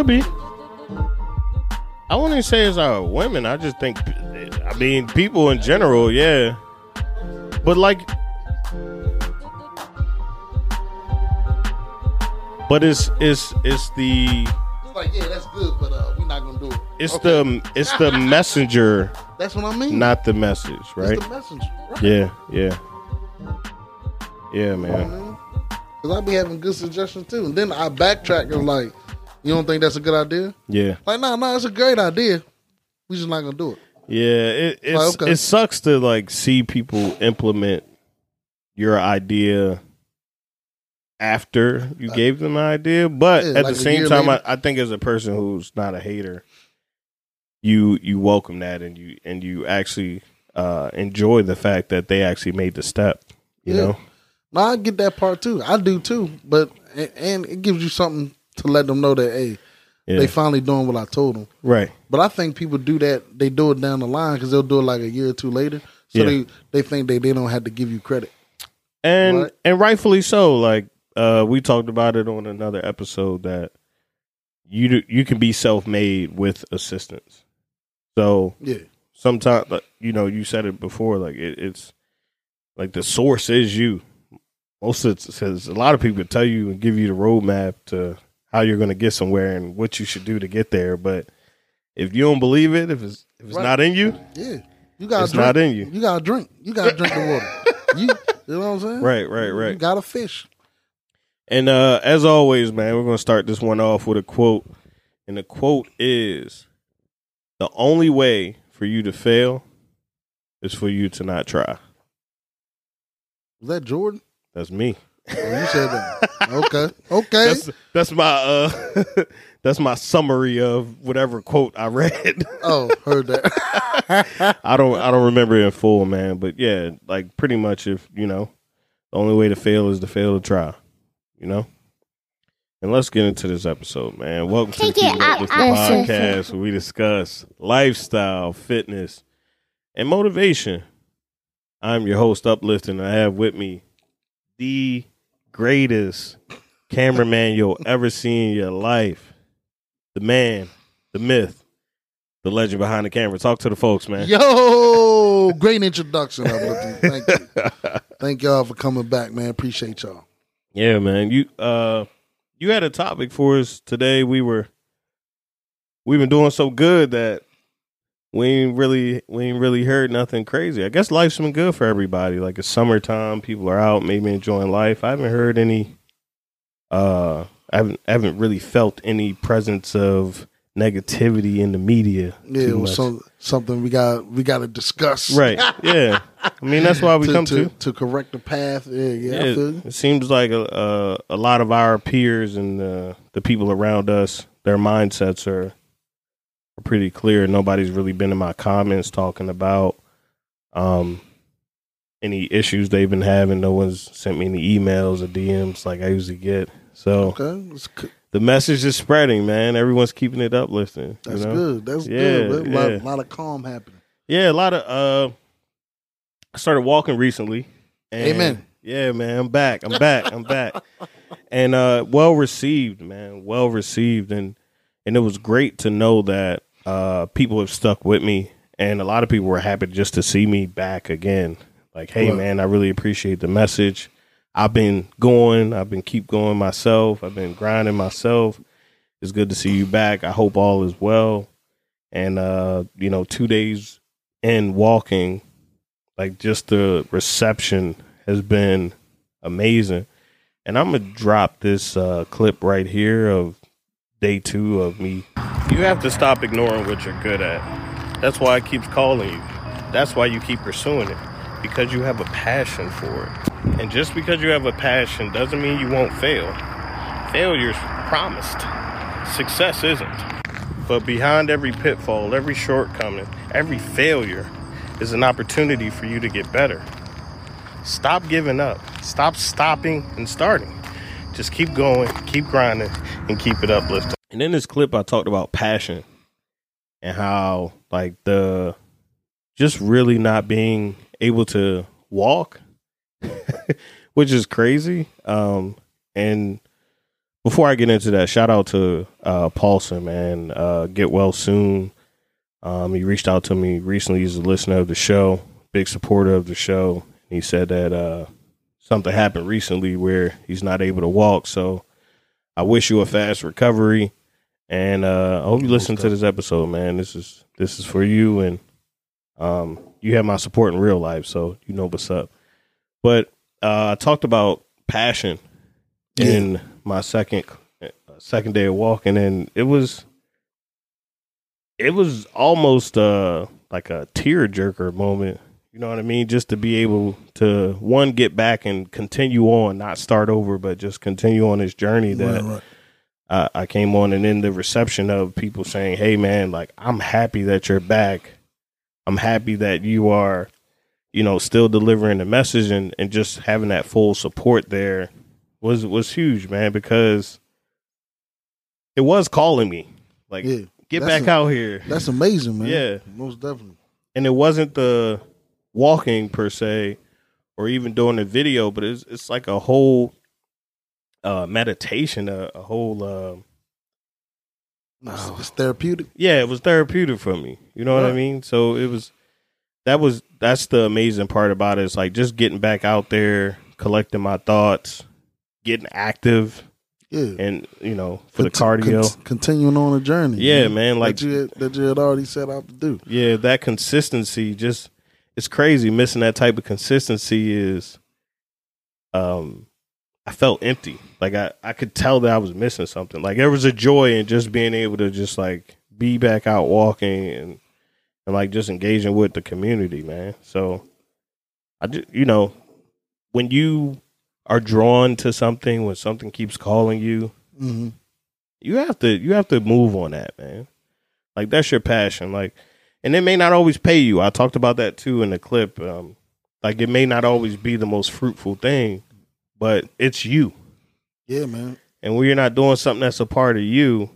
could be. I wouldn't say it's our women. I just think, I mean, people in general, yeah. But like, but it's it's it's the It's like, yeah, that's good, but uh, we're not gonna do it. it's Okay. the it's the messenger, That's what I mean. not the message, It's right? the messenger. Right. Yeah, yeah, yeah, man. Because I be having good suggestions too. And then I backtrack and like, you don't think that's a good idea? Yeah, Like, no, no, it's a great idea. We just not gonna do it. yeah. It it's, Like, okay. it sucks to like see people implement your idea after you gave them the idea, but Yeah, at like the same time, I. I think as a person who's not a hater, you you welcome that and you and you actually uh, enjoy the fact that they actually made the step. You Yeah. know, No, I get that part too. I do too. But and, and it gives you something to let them know that hey, yeah, they finally doing what I told them. right. But I think people do that. They do it down the line because they'll do it like a year or two later. So Yeah. they they think they they don't have to give you credit. and Right. and rightfully so. Like uh, we talked about it on another episode that you do, you can be self made with assistance. So Yeah. sometimes, like, you know, you said it before. Like it, it's like the source is you. Most of it says a lot of people tell you and give you the roadmap to how you're going to get somewhere and what you should do to get there. But if you don't believe it, if it's if it's Right. not in you, Yeah. You gotta It's drink. not in you. You gotta drink. You gotta drink the water. You you know what I'm saying? right, right, right. You gotta fish. And uh, as always, man, we're going to start this one off with a quote. And the quote is The only way for you to fail is for you to not try. Was that Jordan? That's me. Oh, you said that. Okay. Okay. That's that's my uh that's my summary of whatever quote I read. oh, heard that. I don't I don't remember it in full, man, but yeah, like pretty much if, you know, the only way to fail is to fail to try, you know? And let's get into this episode, man. Welcome to the it Up out, With the podcast where we discuss lifestyle, fitness, and motivation. I'm your host, Uplifting, and I have with me the greatest cameraman you'll ever see in your life. The man, the myth, the legend behind the camera. Talk to the folks, man. Yo, great introduction. Thank you. Thank y'all for coming back, man. Appreciate y'all. Yeah, man. You uh you had a topic for us today. We were we've been doing so good that we ain't really we ain't really heard nothing crazy. I guess life's been good for everybody. Like it's summertime, people are out, maybe enjoying life. I haven't heard any uh I haven't I haven't really felt any presence of negativity in the media. Yeah, too it was much. some, something we got we got to discuss. Right. Yeah. I mean that's why we to, come to, to. to correct the path. Yeah, yeah. Yeah, it seems like a, a a lot of our peers and uh, the people around us, their mindsets are pretty clear. Nobody's really been in my comments talking about um any issues they've been having. No one's sent me any emails or DMs like I usually get. So Okay, c- the message is spreading, man. Everyone's keeping it uplifting. you that's know? good. That's Yeah, good. A lot, yeah. lot of calm happening. Yeah, a lot of uh I started walking recently. and- Amen. Yeah, man. I'm back. I'm back. I'm back. And uh well received, man. Well received and and it was great to know that uh people have stuck with me and a lot of people were happy just to see me back again. Like, hey Right. man, I really appreciate the message. I've been going, I've been keep going myself. I've been grinding myself. It's good to see you back. I hope all is well. And uh, you know, 2 days in walking like just the reception has been amazing. And I'm gonna drop this uh, clip right here of day two of me. You have to stop ignoring what you're good at. That's why it keeps calling you. That's why you keep pursuing it because you have a passion for it. And just because you have a passion doesn't mean you won't fail. Failure's promised. Success isn't. But behind every pitfall, every shortcoming, every failure is an opportunity for you to get better. Stop giving up. Stop stopping and starting. Just keep going, keep grinding, and keep it uplifting. And in this clip, I talked about passion and how, like, the just really not being able to walk, which is crazy. Um, and before I get into that, shout out to uh, Paulson, man. Uh, get well soon. Um, he reached out to me recently. He's a listener of the show, big supporter of the show. He said that uh, something happened recently where he's not able to walk. So I wish you a fast recovery, and uh, I hope you listen to this episode, man. This is this is for you, and um, you have my support in real life, so you know what's up. But uh, I talked about passion in my second uh, second day of walking, and it was it was almost uh like a tear jerker moment. You know what I mean? Just to be able to one get back and continue on, not start over, but just continue on this journey that Right, right. uh, I came on, and then the reception of people saying, "Hey, man, like I'm happy that you're back. I'm happy that you are, you know, still delivering the message, and and just having that full support there was was huge, man, because it was calling me, like, Yeah, get back a- out here, that's amazing, man. Yeah. most definitely. and it wasn't the walking per se, or even doing a video, but it's it's like a whole uh meditation, a, a whole. Uh, it's therapeutic. yeah, it was therapeutic for me. You know what I mean? So it was that was that's the amazing part about it. It's like just getting back out there, collecting my thoughts, getting active, Yeah, and you know for the cardio. con- continuing on a journey. Yeah, man, like- that you had, that you had already set out to do. yeah, that consistency just it's crazy. Missing that type of consistency is, um, I felt empty. Like I I could tell that I was missing something. Like there was a joy in just being able to just like be back out walking and and like just engaging with the community, man. So I just you know when you are drawn to something, when something keeps calling you, hmm you have to you have to move on that, man. Like that's your passion. Like and it may not always pay you. I talked about that too in the clip. Um like it may not always be the most fruitful thing, but it's you. Yeah, man. And when you're not doing something that's a part of you,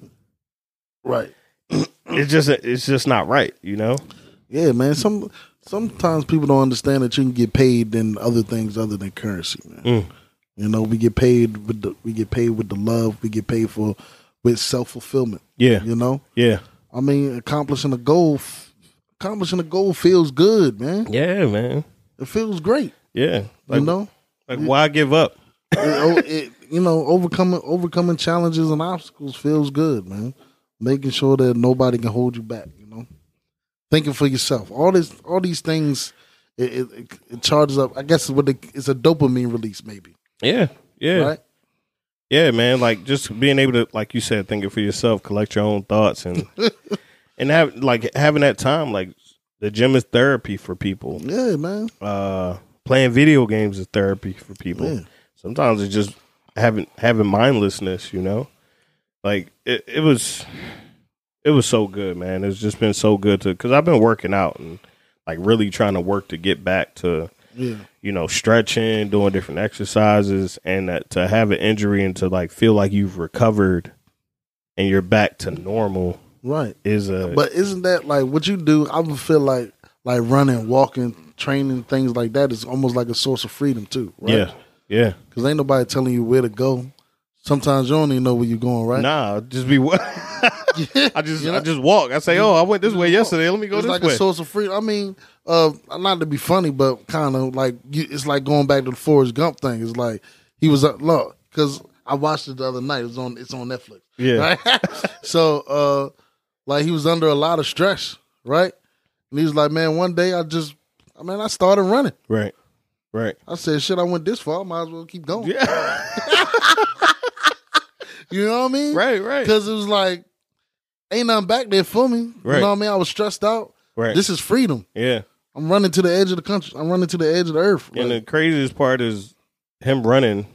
Right. it's just it's just not right, you know? Yeah, man. Some sometimes people don't understand that you can get paid in other things other than currency, man. Mm. You know, we get paid with the we get paid with the love. We get paid for with self fulfillment. Yeah. You know, Yeah. I mean, accomplishing a goal, accomplishing a goal feels good, man. Yeah, man. It feels great. Yeah. Like, you know, like why give up? it, it, you know, overcoming overcoming challenges and obstacles feels good, man. Making sure that nobody can hold you back. You know, thinking for yourself. All this, all these things, it, it, it, charges up. I guess it's what it, it's a dopamine release, maybe. Yeah. Yeah. Right? Yeah, man. Like just being able to, like you said, thinking for yourself, collect your own thoughts, and and have like having that time. Like the gym is therapy for people. Yeah, man. Uh, playing video games is therapy for people. Yeah. Sometimes it's just having having mindlessness. You know, like it, it was it was so good, man. It's just been so good to because I've been working out and like really trying to work to get back to Yeah, you know, stretching, doing different exercises, and that, to have an injury and to like feel like you've recovered and you're back to normal right. is a But isn't that like what you do? I would feel like like running, walking, training, things like that is almost like a source of freedom too. Right? yeah, yeah. because ain't nobody telling you where to go. Sometimes you don't even know where you're going. Right? Nah, just be what I just I just walk. I say, oh, I went this way yesterday. Let me go it's this like way. a source of freedom. I mean, uh, not to be funny, but kind of like you, it's like going back to the Forrest Gump thing. It's like he was uh, look because I watched it the other night. It was on. It's on Netflix. yeah, Right? so, uh, like he was under a lot of stress, right? And he was like, "Man, one day I just, I mean, I started running. right, right. I said, shit, I went this far. I might as well keep going. Yeah, You know what I mean? right, right, Because it was like, ain't nothing back there for me. Right. You know what I mean? I was stressed out. right. This is freedom. yeah. I'm running to the edge of the country. I'm running to the edge of the earth. And the craziest part is him running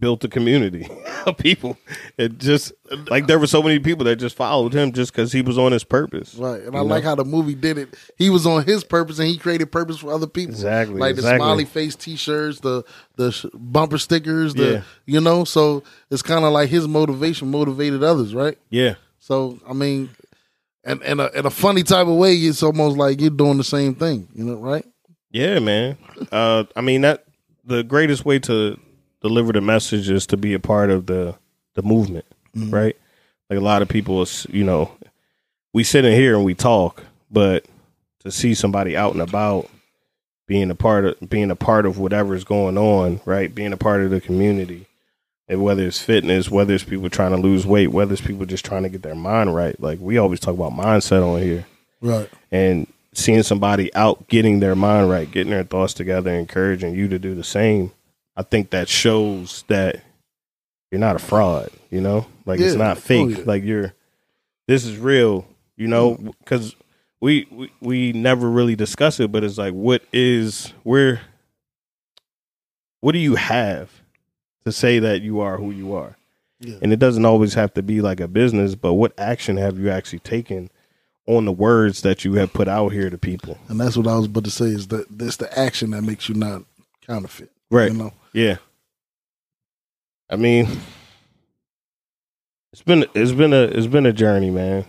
built a community of people. It just like there were so many people that just followed him just because he was on his purpose. right. And I You like how the movie did it. He was on his purpose and he created purpose for other people. Exactly. Like the smiley face T-shirts, the the sh- bumper stickers, the Yeah. you know. So it's kind of like his motivation motivated others, right? Yeah. So I mean, and in a in a funny type of way, it's almost like you're doing the same thing, you know, right? Yeah, man. Uh, I mean that the greatest way to deliver the message is to be a part of the the movement, Mhm. right? Like a lot of people, is, you know, we sit in here and we talk, but to see somebody out and about, being a part of being a part of whatever is going on, right? Being a part of the community, and whether it's fitness, whether it's people trying to lose weight, whether it's people just trying to get their mind right. Like we always talk about mindset on here Right. and seeing somebody out getting their mind right, getting their thoughts together, encouraging you to do the same, I think that shows that you're not a fraud, you know? Like it's Yeah. not Oh, fake. yeah. Like you're this is real, you know, mm. cuz we, we we never really discuss it, but it's like what is where what do you have to say that you are who you are? Yeah. And it doesn't always have to be like a business, but what action have you actually taken on the words that you have put out here to people? And that's what I was about to say is that this the action that makes you not counterfeit. Right. You know. Yeah. I mean, it's been it's been a it's been a journey, man.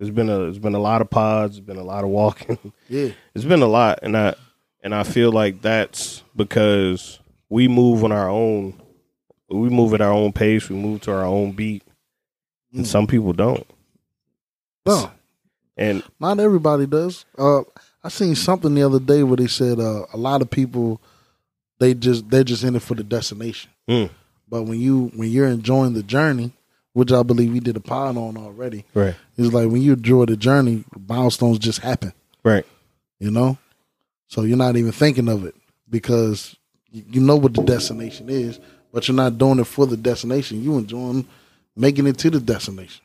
It's been a it's been a lot of pods, it's been a lot of walking. Yeah. It's been a lot and I and I feel like that's because we move on our own we move at our own pace, we move to our own beat. And Mm. some people don't. No, And not everybody does. Uh, I seen something the other day where they said uh, a lot of people they just they're just in it for the destination. Mm. But when you when you're enjoying the journey, which I believe we did a pod on already, right, it's like when you enjoy the journey, milestones just happen. right. You know, so you're not even thinking of it because you you know what the destination is, but you're not doing it for the destination. You enjoying making it to the destination.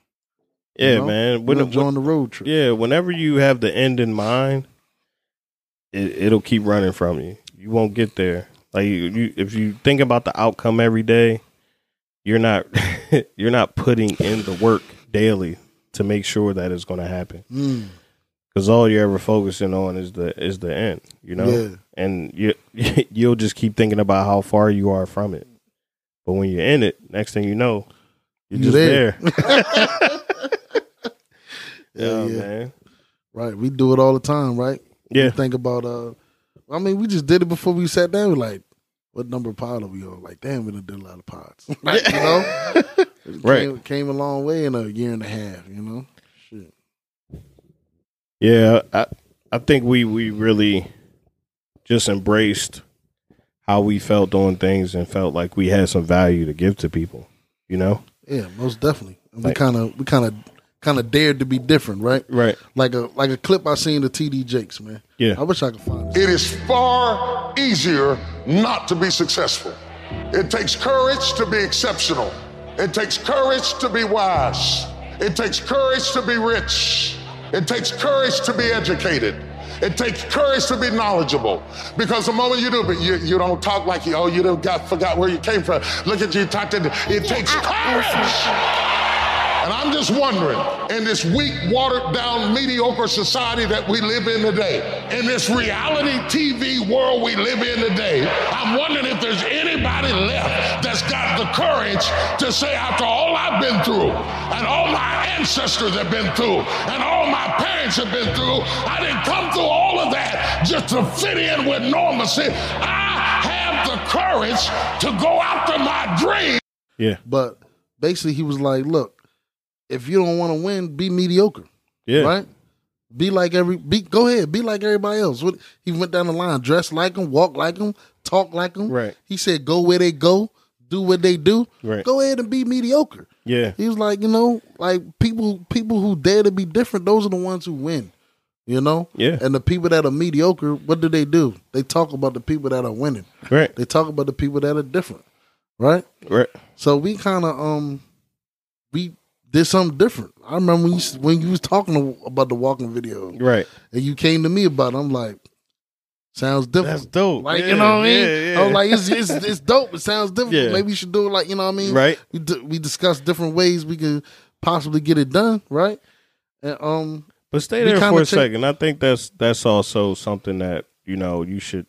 you Yeah, know? man. You're When, the road trip. Yeah, whenever you have the end in mind, it, it'll keep running from you. You won't get there. Like you, you, if you think about the outcome every day, you're not you're not putting in the work daily to make sure that it's going to happen. Mm, Because all you're ever focusing on is the is the end. You know, Yeah. and you you'll just keep thinking about how far you are from it. But when you're in it, next thing you know, you're You're just there. there. Yeah, yeah, yeah. man. Right. We do it all the time, right? Yeah. We think about uh I mean, we just did it before we sat down. We're like, what number of pod are we on? Like, damn, we done did a lot of pods. Like, you know? It Right. Came, came a long way in a year and a half, you know? Shit. Yeah, I I think we we really just embraced how we felt doing things and felt like we had some value to give to people. You know, Yeah, most definitely. And we kinda we kinda kinda dared to be different, right? right? Like a like a clip I seen of TD Jakes, man. Yeah. I wish I could find it. It is far easier not to be successful. It takes courage to be exceptional. It takes courage to be wise. It takes courage to be rich. It takes courage to be educated. It takes courage to be knowledgeable. Because the moment you do, but you, you don't talk like you, oh, you don't got forgot where you came from. Look at you talk to it takes courage. And I'm just wondering, in this weak, watered down, mediocre society that we live in today, in this reality TV world we live in today, I'm wondering if there's anybody left that's got the courage to say, after all I've been through, and all my ancestors have been through, and all my parents have been through, I didn't come through all of that just to fit in with normalcy. I have the courage to go after my dream. Yeah, But basically he was like, Look, if you don't want to win, be mediocre. yeah, right? Be like every be go ahead, be like everybody else. What he went down the line, dress like them, walk like them, talk like them. Right. He said, "Go where they go, do what they do. Right. Go ahead and be mediocre." yeah, He was like, you know, like people people who dare to be different, those are the ones who win. You know? Yeah. And the people that are mediocre, what do they do? They talk about the people that are winning. right, They talk about the people that are different. Right? right. So we kind of um we did something different. I remember when you when you was talking about the walking video Right. and you came to me about it. I'm like, sounds different. That's dope. Like Yeah, you know what I mean? yeah, yeah. I was like, it's, it's it's dope. It sounds different. Yeah. Maybe you should do it like you know what I mean? Right. We d- we discussed different ways we can possibly get it done. Right. And um, But stay there for a second. I think that's that's also something that you know you should.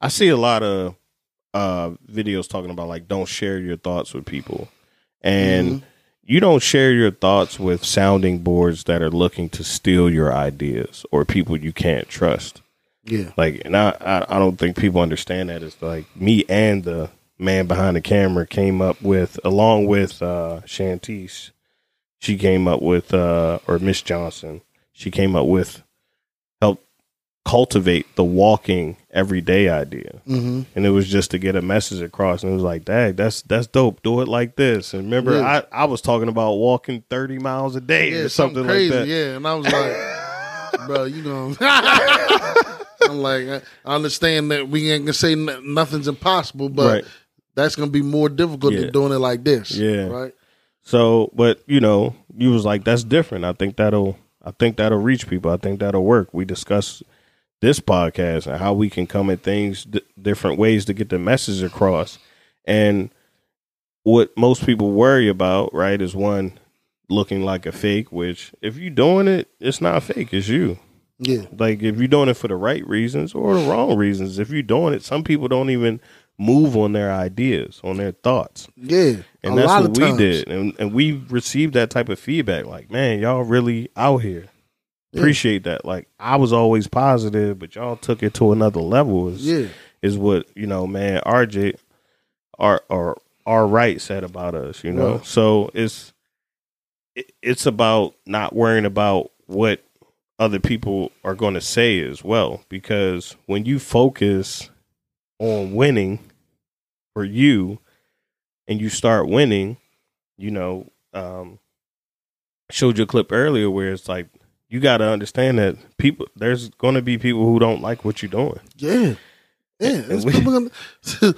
I see a lot of uh videos talking about like don't share your thoughts with people, and Mm-hmm. You don't share your thoughts with sounding boards that are looking to steal your ideas or people you can't trust. yeah, Like, and I I, I don't think people understand that. It's like me and the man behind the camera came up with, along with uh, Shantice, she came up with, uh, or Miss Johnson, she came up with cultivate the walking everyday idea. Mm-hmm. And it was just to get a message across. And it was like, dang, that's that's dope. Do it like this. And remember, Yeah. I, I was talking about walking 30 miles a day Yeah, or something, crazy. like that. Yeah, and I was like, bro, you know. I'm like, I understand that we ain't gonna say n- nothing's impossible, but Right. that's gonna be more difficult Yeah. than doing it like this. Yeah. right. So, but you know, you was like, that's different. I think that'll, I think that'll reach people. I think that'll work. We discuss this podcast and how we can come at things d- different ways to get the message across. And what most people worry about, right, is one looking like a fake. Which, if you're doing it, it's not fake. It's you. Yeah, Like if you're doing it for the right reasons or the wrong reasons. If you're doing it, some people don't even move on their ideas, on their thoughts yeah. and that's what we times. did and, and we received that type of feedback like man y'all really out here appreciate that. Like i was always positive but y'all took it to another level is, Yeah, is what you know man rj our or our right said about us you know? Right. so it's it, it's about not worrying about what other people are going to say as well because when you focus on winning for you and you start winning you know um I showed you a clip earlier where it's like you got to understand that people there's going to be people who don't like what you're doing yeah, yeah. We- people gonna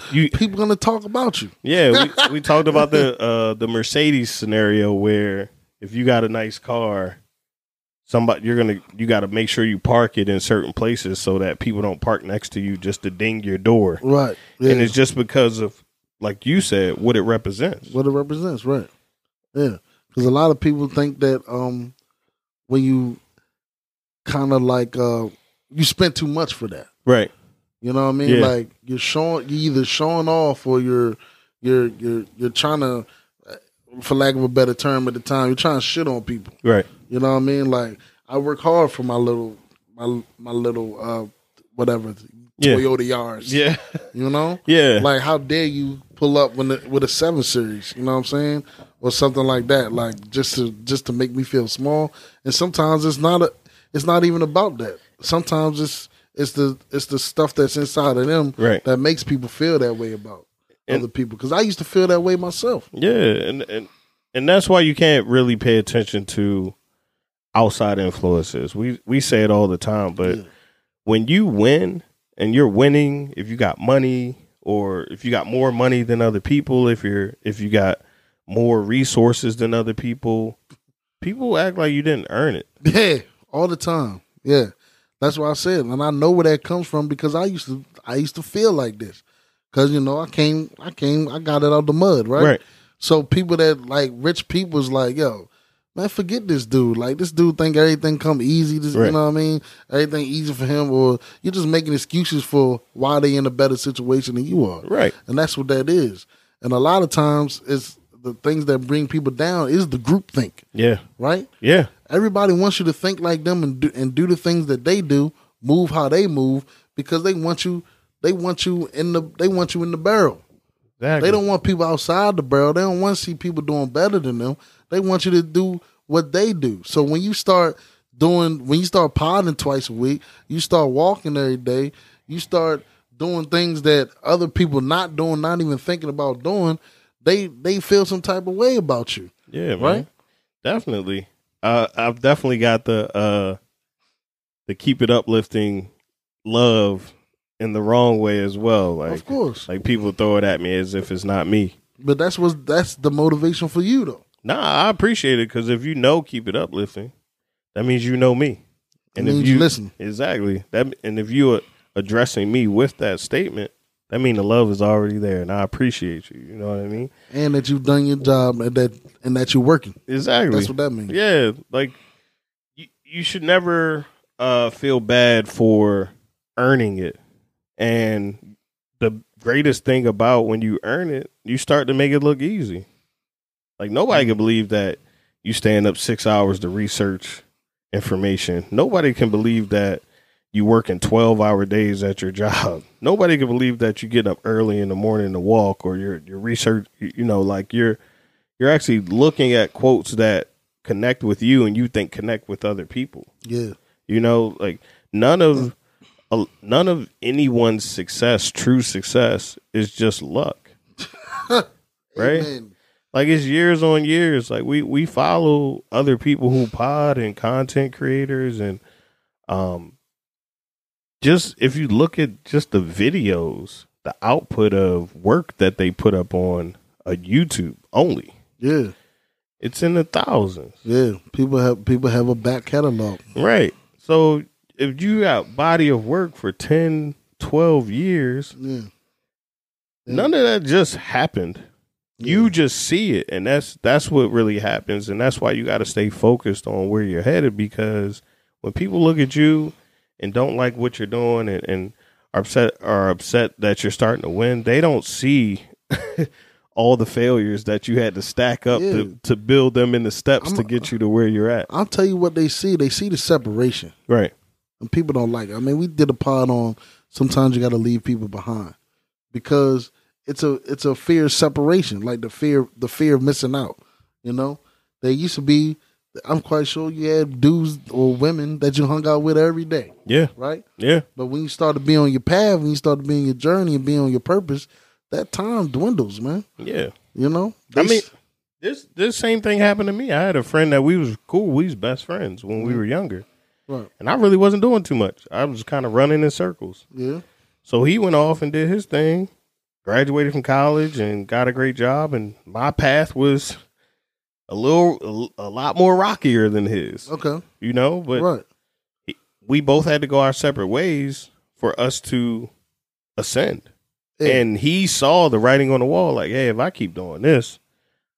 you people gonna talk about you. Yeah, we, we talked about the uh, the Mercedes scenario where if you got a nice car, somebody you're gonna you got to make sure you park it in certain places so that people don't park next to you just to ding your door, Right. Yeah. and it's just because of like you said what it represents. what it represents, right? Yeah, because a lot of people think that um, when you kind of like uh, you spent too much for that. Right. You know what I mean? Yeah. Like you're showing, you either showing off or you're you're you're you're trying to, for lack of a better term, at the time, you're trying to shit on people. Right. You know what I mean? Like I work hard for my little my my little uh whatever Yeah. Toyota Yaris. Yeah. You know? Yeah. Like how dare you pull up when the, with a seven series, you know what I'm saying? Or something like that. Like just to just to make me feel small. And sometimes it's not a it's not even about that. Sometimes it's it's the it's the stuff that's inside of them Right. that makes people feel that way about And- other people. Because I used to feel that way myself. Yeah, and and and that's why you can't really pay attention to outside influences. We we say it all the time, but Yeah. when you win and you're winning, if you got money or if you got more money than other people, if you're if you got more resources than other people, people act like you didn't earn it. Yeah, all the time. Yeah, that's what I said, and I know where that comes from because I used to I used to feel like this because you know I came I came I got it out the mud right. Right. So people that like rich people's like yo. Man, forget this dude. Like this dude think everything come easy. This, Right. You know what I mean? Everything easy for him, or you're just making excuses for why they in a better situation than you are. Right. And that's what that is. And a lot of times, it's the things that bring people down is the group think, Yeah. right? Yeah. Everybody wants you to think like them and do, and do the things that they do, move how they move because they want you. They want you in the. They want you in the barrel. Exactly. They don't want people outside the barrel. They don't want to see people doing better than them. They want you to do what they do. So when you start doing, when you start podding twice a week, you start walking every day, you start doing things that other people not doing, not even thinking about doing. They they feel some type of way about you. Yeah, man. Right? Definitely. Uh, I've definitely got the uh, the keep it uplifting love in the wrong way as well. Like, of course, like people throw it at me as if it's not me. but that's what that's the motivation for you though. Nah, I appreciate it because if you know keep it uplifting, that means you know me. It means you listen. exactly that, and if you are addressing me with that statement, that means the love is already there, and I appreciate you. You know what I mean? And that you've done your job and that and that you're working. Exactly. That's what that means. Yeah, like you, you should never uh, feel bad for earning it. And the greatest thing about when you earn it, you start to make it look easy. Like nobody can believe that you stand up six hours to research information. Nobody can believe that you work in 12 hour days at your job. Nobody can believe that you get up early in the morning to walk or your your research you know like you're you're actually looking at quotes that connect with you and you think connect with other people. Yeah. You know, like none of uh, none of anyone's success, true success is just luck. right? Amen. Like it's years on years. Like we we follow other people who pod and content creators and um just if you look at just the videos, the output of work that they put up on a YouTube only, Yeah. it's in the thousands. Yeah. People have people have a back catalog. Right. So if you got body of work for 10, 12 years, Yeah. none of that just happened. You just see it and that's that's what really happens and that's why you got to stay focused on where you're headed because when people look at you and don't like what you're doing and, and are upset are upset that you're starting to win, they don't see all the failures that you had to stack up Yeah. to, to build them in the steps I'm- to get you to where you're at. I'll tell you what they see. They see the separation. Right. and people don't like it. I mean, we did a pod on sometimes you got to leave people behind because it's a it's a fear of separation, like the fear the fear of missing out. You know, there used to be. I'm quite sure you had dudes or women that you hung out with every day, Yeah. right? Yeah. But when you start to be on your path, when you start to be on your journey and be on your purpose, that time dwindles, man. Yeah. You know, I mean, this this same thing happened to me. I had a friend that we was cool. We was best friends when we mm-hmm. were younger, right? and I really wasn't doing too much. I was kind of running in circles. Yeah, So he went off and did his thing, graduated from college, and got a great job. And my path was a little, a, a lot more rockier than his. okay, You know, but right, we both had to go our separate ways for us to ascend. Yeah. And he saw the writing on the wall, like, hey, if I keep doing this,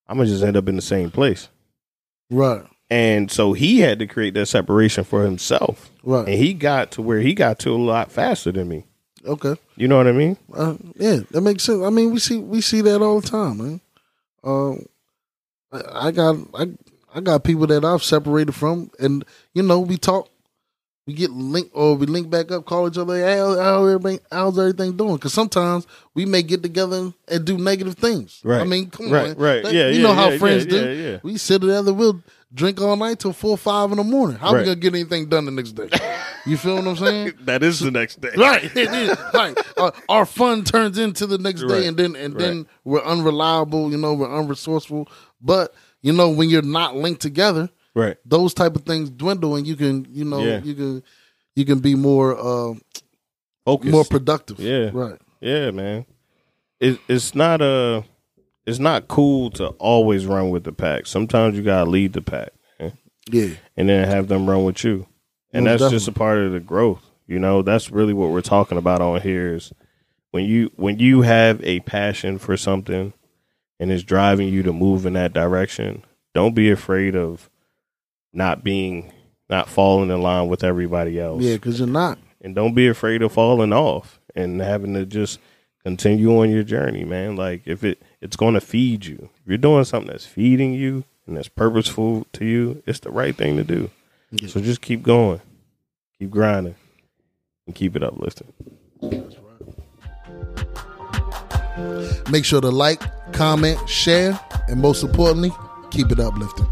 I'm gonna just end up in the same place. right, And so he had to create that separation for himself. right. And he got to where he got to a lot faster than me. Okay. You know what I mean? Uh, yeah, that makes sense. I mean, we see we see that all the time, man. Uh, I, I got I I got people that I've separated from, and you know, we talk, we get linked or we link back up, call each other, hey, how, how everything, how's everything doing? Because sometimes we may get together and do negative things. Right. I mean, come Right, on, right. That- Yeah, you yeah, know how yeah, friends yeah, do. We sit together, we'll drink all night till four, five in the morning. How we gonna get anything done the next day? You feel what I'm saying? That is the next day. right it is right uh, our fun turns into the next Right. day and then and then we're unreliable you know we're unresourceful but you know when you're not linked together Right. those type of things dwindle and you can you know Yeah. you can you can be more uh Focus. more productive Yeah. right Yeah, man. It, it's not a. It's not cool to always run with the pack. Sometimes you gotta lead the pack, man, yeah and then have them run with you, and Most that's just a part of the growth. You know, that's really what we're talking about on here. Is when you when you have a passion for something, and it's driving you to move in that direction. Don't be afraid of not being not falling in line with everybody else yeah because you're not and don't be afraid of falling off and having to just continue on your journey, man. Like if it it's going to feed you. If you're doing something that's feeding you and that's purposeful to you, it's the right thing to do. Yeah. So just keep going, keep grinding, and keep it uplifting. make sure to like comment share and most importantly keep it uplifting